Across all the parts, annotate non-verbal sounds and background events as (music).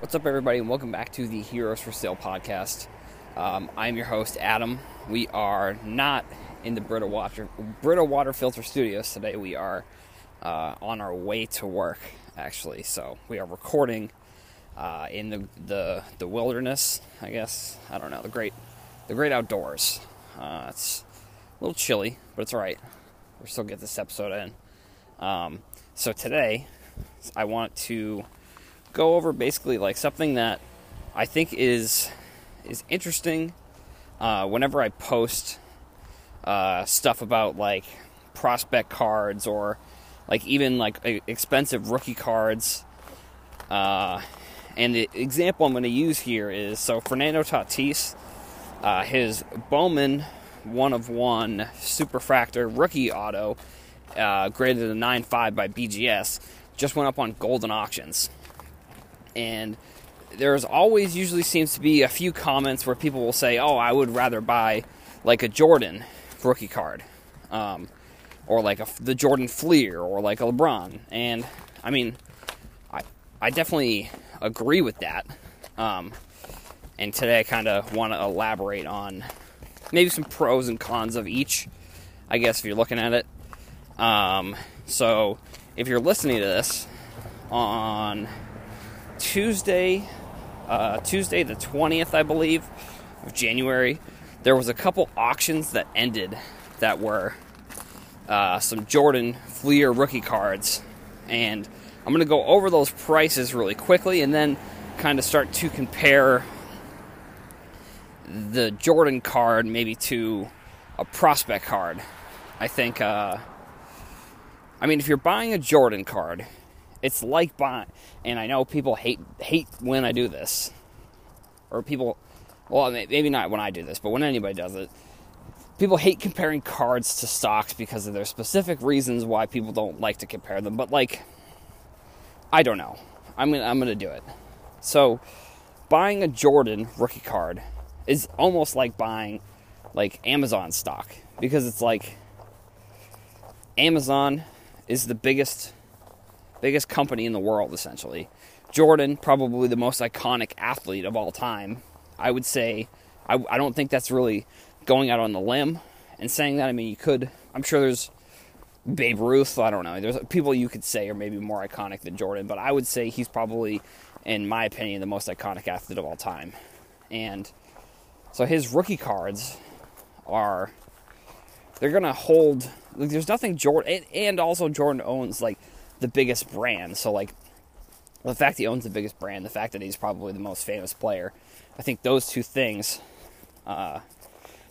What's up, everybody, and welcome back to the Heroes for Sale podcast. Um, I'm your host, Adam. We are not in the Brita Water, Brita Water Filter Studios today. We are uh, on our way to work, actually. So we are recording uh, in the, the the wilderness, I guess. I don't know the great the great outdoors. Uh, it's a little chilly, but it's all right. We'll still get this episode in. Um, so today, I want to go over basically like something that I think is is interesting. Uh, whenever I post uh, stuff about like prospect cards or like even like expensive rookie cards. Uh, and the example I'm going to use here is so Fernando Tatis, uh, his Bowman one of one superfractor rookie auto, uh, graded a 9.5 by BGS, just went up on Goldin Auctions. And there's always usually seems to be a few comments where people will say, "Oh, I would rather buy like a Jordan rookie card, um, or like a, the Jordan Fleer, or like a LeBron." And I mean, I I definitely agree with that. Um, and today I kind of want to elaborate on maybe some pros and cons of each. I guess if you're looking at it. Um, so if you're listening to this on Tuesday, uh, Tuesday the 20th, I believe, of January, there was a couple auctions that ended that were uh, some Jordan Fleer rookie cards, and I'm going to go over those prices really quickly, and then kind of start to compare the Jordan card maybe to a prospect card. I think. Uh, I mean, if you're buying a Jordan card, it's like buying, and I know people hate hate when I do this, or people, well, maybe not when I do this, but when anybody does it, people hate comparing cards to stocks because of their specific reasons why people don't like to compare them. But like, I don't know. I'm gonna I'm gonna do it. So, buying a Jordan rookie card is almost like buying like Amazon stock because it's like Amazon is the biggest biggest company in the world, essentially. Jordan, probably the most iconic athlete of all time. I would say, I, I don't think that's really going out on the limb and saying that. I mean, you could, I'm sure there's Babe Ruth, I don't know. There's people you could say are maybe more iconic than Jordan, but I would say he's probably, in my opinion, the most iconic athlete of all time. And so his rookie cards are, they're going to hold, like, there's nothing Jordan, and also Jordan owns, like, the biggest brand. So like the fact he owns the biggest brand, the fact that he's probably the most famous player, I think those two things, uh,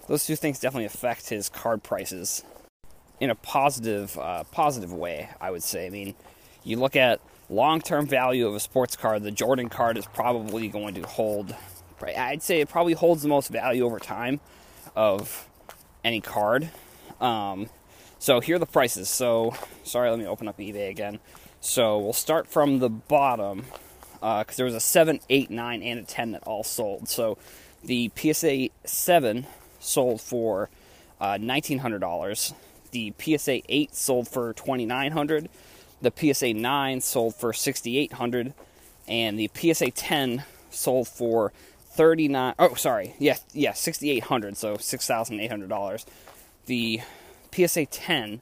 those two things definitely affect his card prices in a positive, uh, positive way. I would say. I mean, you look at long-term value of a sports card. The Jordan card is probably going to hold. I'd say it probably holds the most value over time of any card. Um, so here are the prices. So, sorry, let me open up eBay again. So we'll start from the bottom because uh, there was a 7, 8, 9, and a 10 that all sold. So the PSA 7 sold for uh, $1,900. The PSA 8 sold for $2,900. The PSA 9 sold for $6,800. And the PSA 10 sold for 39 oh sorry yeah yeah 6800 so $6800 the PSA 10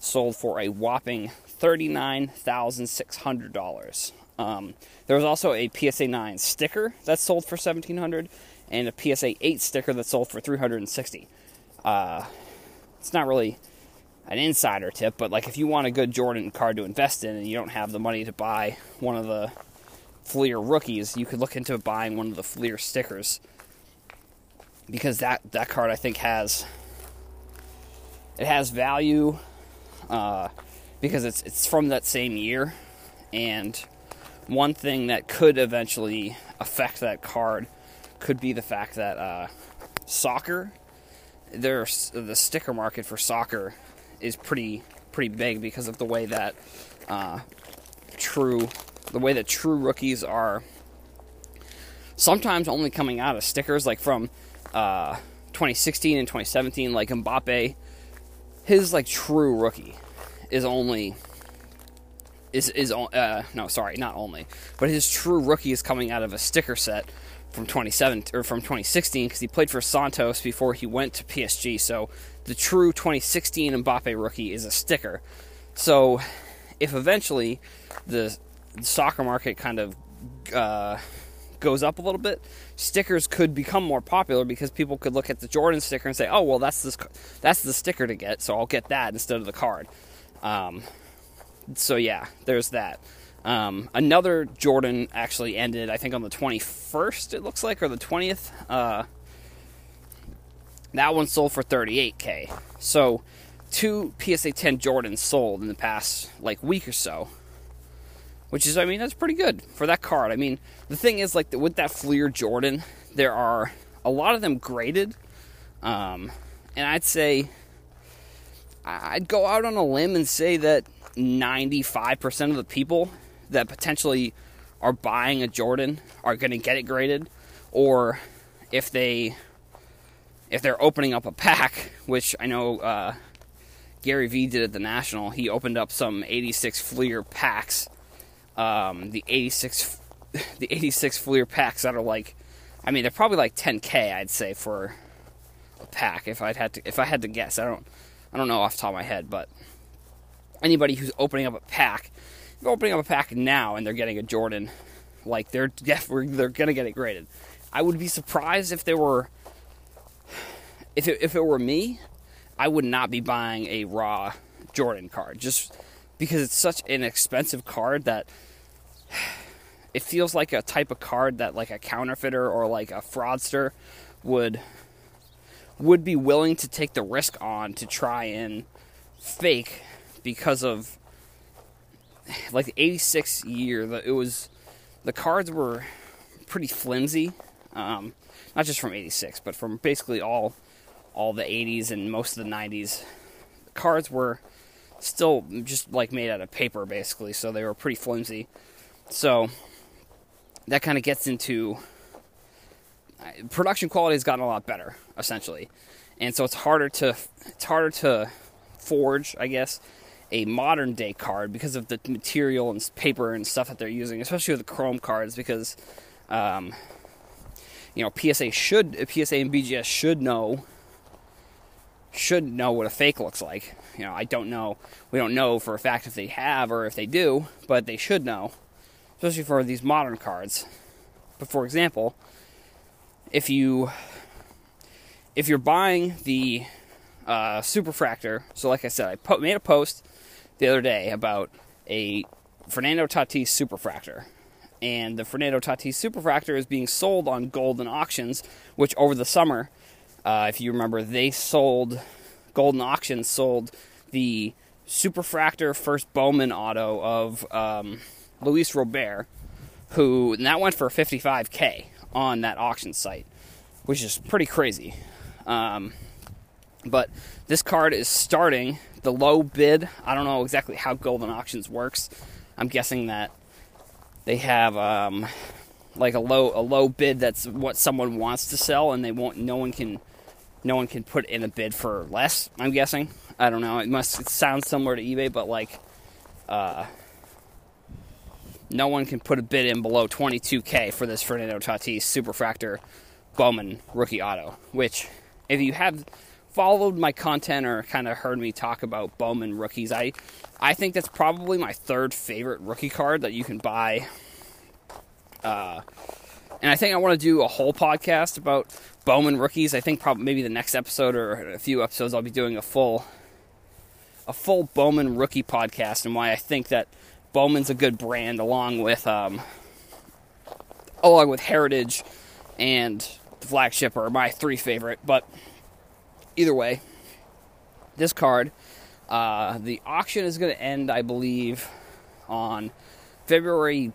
sold for a whopping $39,600. Um, there was also a PSA 9 sticker that sold for $1,700, and a PSA 8 sticker that sold for 360 uh, It's not really an insider tip, but like if you want a good Jordan card to invest in and you don't have the money to buy one of the Fleer rookies, you could look into buying one of the Fleer stickers because that that card I think has it has value uh, because it's it's from that same year, and one thing that could eventually affect that card could be the fact that uh, soccer, there's the sticker market for soccer is pretty pretty big because of the way that uh, true the way that true rookies are sometimes only coming out of stickers like from uh, 2016 and 2017 like Mbappe his like true rookie is only is is uh, no sorry not only, but his true rookie is coming out of a sticker set from 27 or from 2016 because he played for Santos before he went to PSG. So the true 2016 Mbappe rookie is a sticker. So if eventually the, the soccer market kind of uh, goes up a little bit, stickers could become more popular because people could look at the Jordan sticker and say, "Oh, well, that's this, that's the sticker to get, so I'll get that instead of the card." Um, so yeah, there's that. Um, another Jordan actually ended, I think, on the 21st. It looks like, or the 20th. Uh, that one sold for 38k. So, two PSA 10 Jordans sold in the past like week or so, which is, I mean, that's pretty good for that card. I mean, the thing is, like with that Fleer Jordan, there are a lot of them graded, um, and I'd say I'd go out on a limb and say that 95% of the people that potentially are buying a Jordan are going to get it graded, or if they if they're opening up a pack, which I know uh, Gary Vee did at the National, he opened up some 86 Fleer packs. Um, the 86 (laughs) the 86 Fleer packs that are like, I mean, they're probably like 10k, I'd say for a pack. If I'd had to if I had to guess, I don't I don't know off the top of my head, but anybody who's opening up a pack they're opening up a pack now and they're getting a Jordan, like they're they're gonna get it graded. I would be surprised if there were if it, if it were me, I would not be buying a raw Jordan card just because it's such an expensive card that (sighs) it feels like a type of card that like a counterfeiter or like a fraudster would would be willing to take the risk on to try and fake because of (sighs) like the 86 year, that it was the cards were pretty flimsy. Um, not just from 86, but from basically all all the 80s and most of the 90s. The cards were still just like made out of paper basically, so they were pretty flimsy. So that kind of gets into production quality has gotten a lot better essentially. And so it's harder to it's harder to forge, I guess, a modern day card because of the material and paper and stuff that they're using, especially with the Chrome cards, because um, you know PSA should PSA and BGS should know should know what a fake looks like. You know, I don't know. We don't know for a fact if they have or if they do, but they should know, especially for these modern cards. But for example, if you if you're buying the uh, Superfractor, so like I said, I made a post the other day about a Fernando Tatis Superfractor. And the Fernando Tatis Superfractor is being sold on Goldin Auctions, which over the summer, uh, if you remember, they sold, Goldin Auctions sold the Superfractor first Bowman auto of um, Luis Robert, who, that went for 55K on that auction site, which is pretty crazy. Um, but this card is starting the low bid. I don't know exactly how Goldin Auctions works. I'm guessing that they have um, like a low a low bid that's what someone wants to sell, and they won't. No one can no one can put in a bid for less. I'm guessing. I don't know. It must it similar to eBay, but like, uh, no one can put a bid in below 22k for this Fernando Tatis Superfractor Bowman rookie auto. Which, if you have followed my content or kind of heard me talk about Bowman rookies, I I think that's probably my third favorite rookie card that you can buy. Uh, and I think I want to do a whole podcast about Bowman rookies. I think probably maybe the next episode or a few episodes I'll be doing a full a full Bowman rookie podcast and why I think that Bowman's a good brand along with um, along with Heritage and the flagship are my three favorite, but either way, this card, uh, the auction is going to end, I believe, on February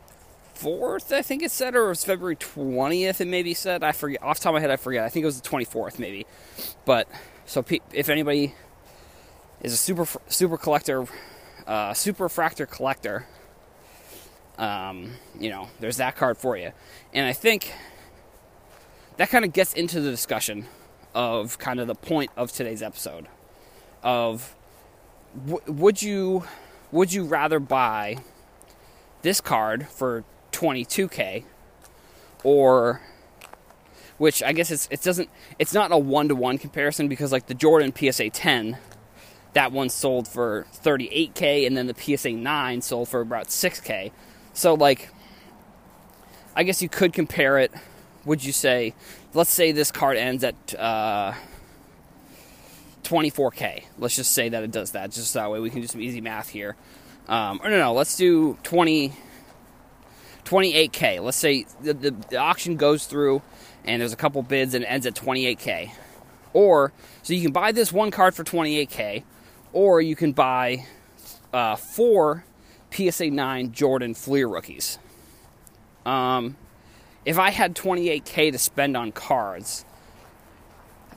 4th, I think it said, or it was February 20th, it maybe said. I forget. Off top of my head, I forget. I think it was the 24th, maybe. But, so if anybody is a super super collector, uh, Superfractor collector, um, you know, there's that card for you. And I think that kind of gets into the discussion of kind of the point of today's episode of w- would you would you rather buy this card for 22k or which I guess it's it doesn't it's not a one to one comparison because like the Jordan PSA 10 that one sold for 38k and then the PSA 9 sold for about 6k. So like I guess you could compare it would you say let's say this card ends at uh, 24k. Let's just say that it does that just that way we can do some easy math here. Um, or no, no, let's do 20 28k. Let's say the, the, the auction goes through and there's a couple bids and it ends at 28k. Or so you can buy this one card for 28k, or you can buy uh, four PSA 9 Jordan Fleer rookies. Um, if I had 28k to spend on cards,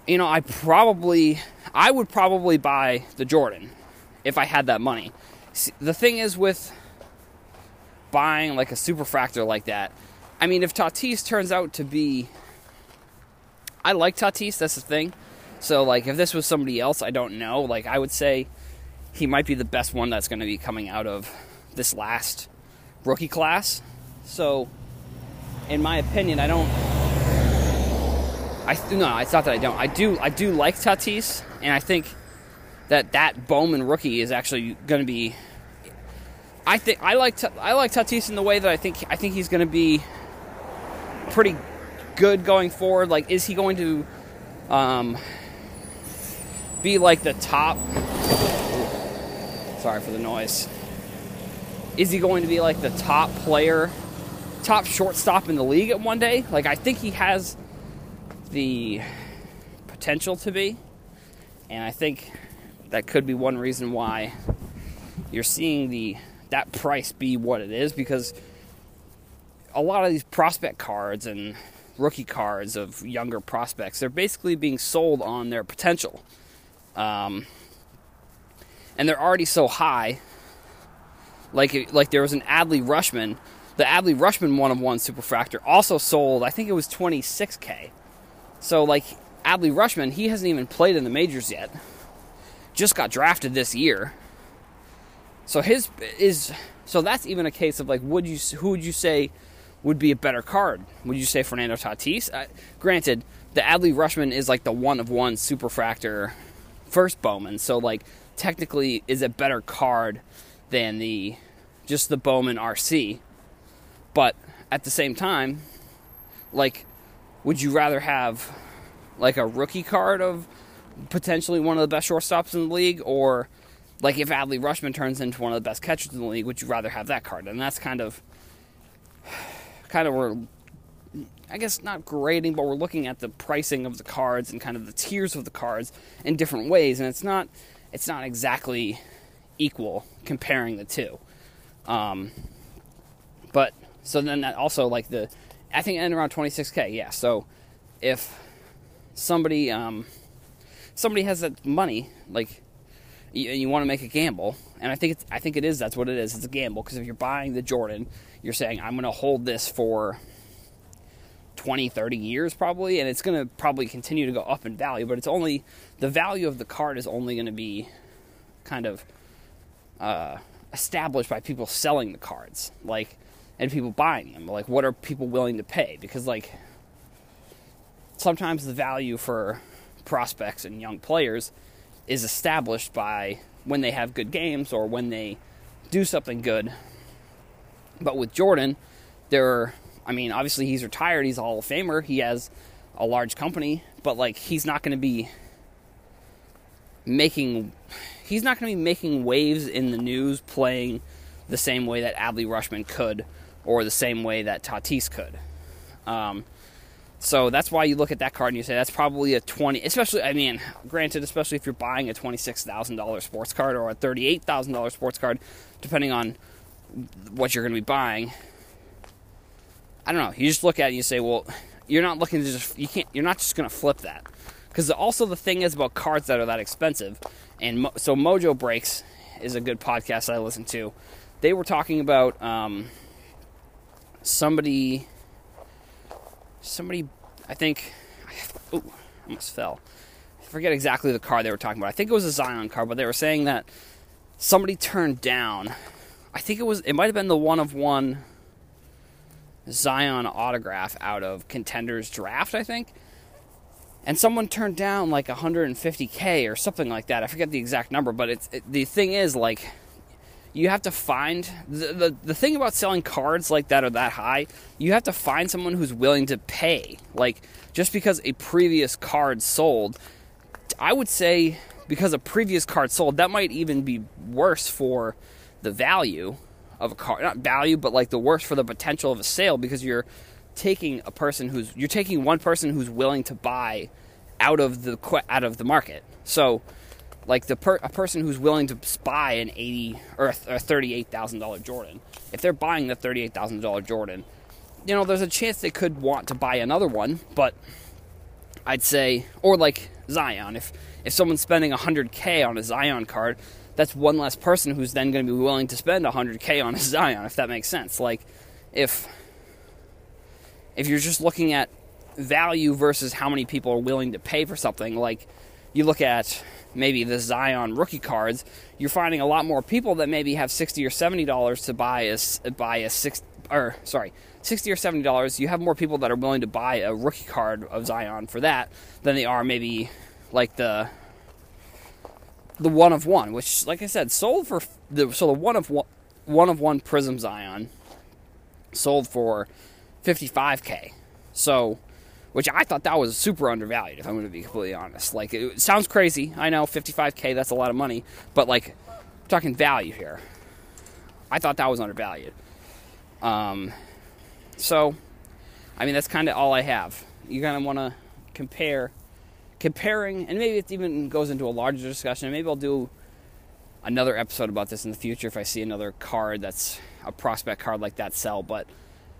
you know, I probably I would probably buy the Jordan if I had that money. See, the thing is with buying like a superfractor like that. I mean, if Tatis turns out to be, I like Tatis. That's the thing. So like, if this was somebody else, I don't know. Like, I would say he might be the best one that's going to be coming out of this last rookie class. So, in my opinion, I don't. I no, it's not that I don't. I do. I do like Tatis, and I think that that Bowman rookie is actually going to be I think I like I like Tatis in the way that I think I think he's going to be pretty good going forward. Like, is he going to um, be like the top? Sorry for the noise. Is he going to be like the top player, top shortstop in the league at one day? Like, I think he has the potential to be, and I think that could be one reason why you're seeing the that price be what it is because a lot of these prospect cards and rookie cards of younger prospects they're basically being sold on their potential. Um, and they're already so high like like there was an Adley Rutschman. The Adley Rutschman one of one superfractor also sold I think it was 26k so like Adley Rutschman he hasn't even played in the majors yet. Just got drafted this year so his is so that's even a case of like, would you who would you say would be a better card? Would you say Fernando Tatis? Uh, granted, the Adley Rutschman is like the one of one superfractor first Bowman, so like technically is a better card than the just the Bowman RC. But at the same time, like, would you rather have like a rookie card of potentially one of the best shortstops in the league, or like if Adley Rutschman turns into one of the best catchers in the league, would you rather have that card? And that's kind of kind of we're I guess not grading, but we're looking at the pricing of the cards and kind of the tiers of the cards in different ways, and it's not it's not exactly equal comparing the two. Um, but so then that also like the I think end around 26k. Yeah. So if somebody um, somebody has that money, like you, you want to make a gamble, and I think it's, I think it is that's what it is. It's a gamble because if you're buying the Jordan, you're saying I'm going to hold this for 20, 30 years probably, and it's going to probably continue to go up in value. But it's only the value of the card is only going to be kind of uh, established by people selling the cards, like and people buying them. Like, what are people willing to pay? Because like sometimes the value for prospects and young players is established by when they have good games or when they do something good. But with Jordan, there are, I mean, obviously he's retired, he's a Hall of Famer, he has a large company, but like he's not going to be making he's not going to be making waves in the news playing the same way that Adley Rutschman could or the same way that Tatis could. Um, so that's why you look at that card and you say that's probably a 20, especially, I mean, granted, especially if you're buying a $26,000 sports card or a $38,000 sports card, depending on what you're going to be buying. I don't know. You just look at it and you say, well, you're not looking to just, you can't, you're not just going to flip that. Because also the thing is about cards that are that expensive. And mo- so Mojo Breaks is a good podcast I listen to. They were talking about um, somebody somebody, I think, oh, almost fell. I forget exactly the car they were talking about. I think it was a Zion car, but they were saying that somebody turned down I think it was it might have been the one of one Zion autograph out of Contenders Draft, I think. And someone turned down like 150k or something like that. I forget the exact number, but it's it, the thing is like you have to find the, the the thing about selling cards like that or that high, you have to find someone who's willing to pay. Like just because a previous card sold, I would say because a previous card sold, that might even be worse for the value of a car not value but like the worst for the potential of a sale because you're taking a person who's you're taking one person who's willing to buy out of the out of the market so like the per, a person who's willing to buy an 80 or a $38,000 Jordan if they're buying the $38,000 Jordan you know there's a chance they could want to buy another one but I'd say or like Zion if if someone's spending 100k on a Zion card that's one less person who's then going to be willing to spend 100k on a (laughs) Zion, if that makes sense. Like, if if you're just looking at value versus how many people are willing to pay for something, like you look at maybe the Zion rookie cards, you're finding a lot more people that maybe have 60 or 70 dollars to buy a buy a six or sorry 60 or 70 dollars you have more people that are willing to buy a rookie card of zion for that than they are maybe like the the one of one, which, like I said, sold for the so the one of one, one of one Prism Zion sold for 55k. So, which I thought that was super undervalued. If I'm going to be completely honest, like it sounds crazy. I know 55k, that's a lot of money, but like talking value here, I thought that was undervalued. Um, so, I mean that's kind of all I have. You kind of want to compare comparing, and maybe it even goes into a larger discussion. Maybe I'll do another episode about this in the future if I see another card that's a prospect card like that sell. But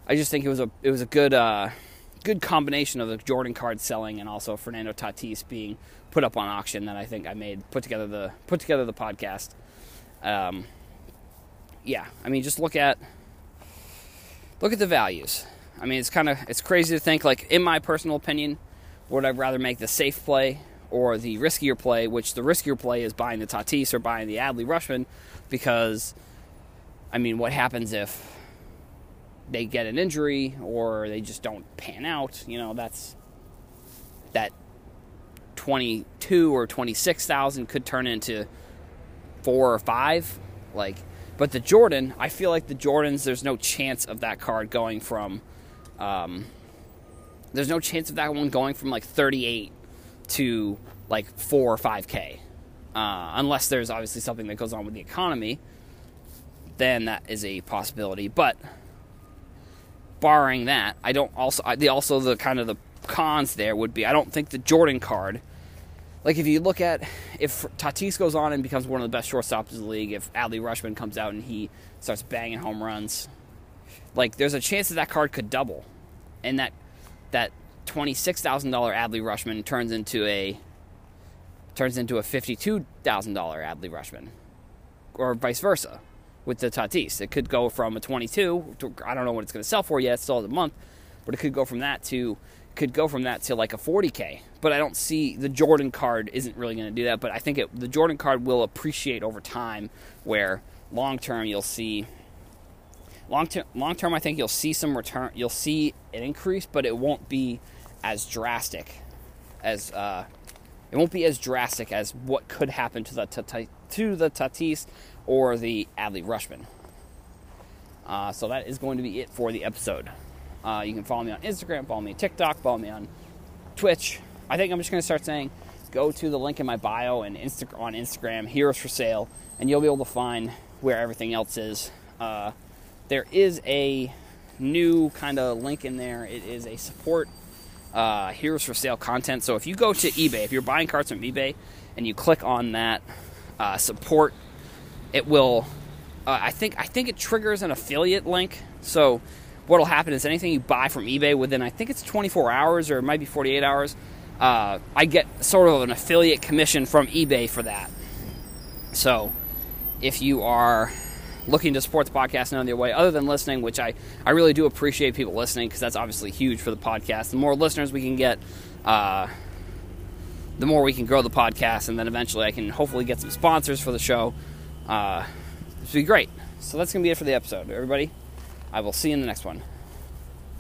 I just think it was a it was a good uh, good combination of the Jordan card selling and also Fernando Tatis being put up on auction that I think I made put together the put together the podcast. Um, yeah, I mean, just look at look at the values. I mean, it's kind of it's crazy to think like in my personal opinion would I rather make the safe play or the riskier play, which the riskier play is buying the Tatis or buying the Adley Rutschman, because, I mean, what happens if they get an injury or they just don't pan out? You know, that's that 22 or 26,000 could turn into four or five. Like, but the Jordan, I feel like the Jordans, there's no chance of that card going from. Um, there's no chance of that one going from like 38 to like 4 or 5k. Uh, unless there's obviously something that goes on with the economy, then that is a possibility. But barring that, I don't also the also the kind of the cons there would be I don't think the Jordan card like if you look at if Tatis goes on and becomes one of the best shortstops in the league, if Adley Rutschman comes out and he starts banging home runs, like there's a chance that that card could double, and that that twenty-six thousand dollar Adley Rutschman turns into a turns into a fifty-two thousand dollar Adley Rutschman, or vice versa with the Tatis. It could go from a twenty-two. To, I don't know what it's going to sell for yet. It's still a month, but it could go from that to could go from that to like a 40k. But I don't see the Jordan card isn't really going to do that. But I think it, the Jordan card will appreciate over time, where long term you'll see long term, long term, I think you'll see some return. You'll see an increase, but it won't be as drastic as uh, it won't be as drastic as what could happen to the to the Tatis or the Adley Rutschman. Uh, so that is going to be it for the episode. Uh, you can follow me on Instagram, follow me on TikTok, follow me on Twitch. I think I'm just going to start saying go to the link in my bio and Insta- on Instagram, Heroes for Sale, and you'll be able to find where everything else is. Uh, there is a new kind of link in there. It is a support uh, Heroes for Sale content. So if you go to eBay, if you're buying cards from eBay and you click on that uh, support, it will. Uh, I think I think it triggers an affiliate link. So what'll happen is anything you buy from eBay within I think it's 24 hours or it might be 48 hours, uh, I get sort of an affiliate commission from eBay for that. So if you are looking to support the podcast in another way other than listening, which I, I really do appreciate people listening because that's obviously huge for the podcast. The more listeners we can get, uh, the more we can grow the podcast, and then eventually I can hopefully get some sponsors for the show. Uh, would be great. so that's to be it for the episode. Everybody, I will see you in the next one.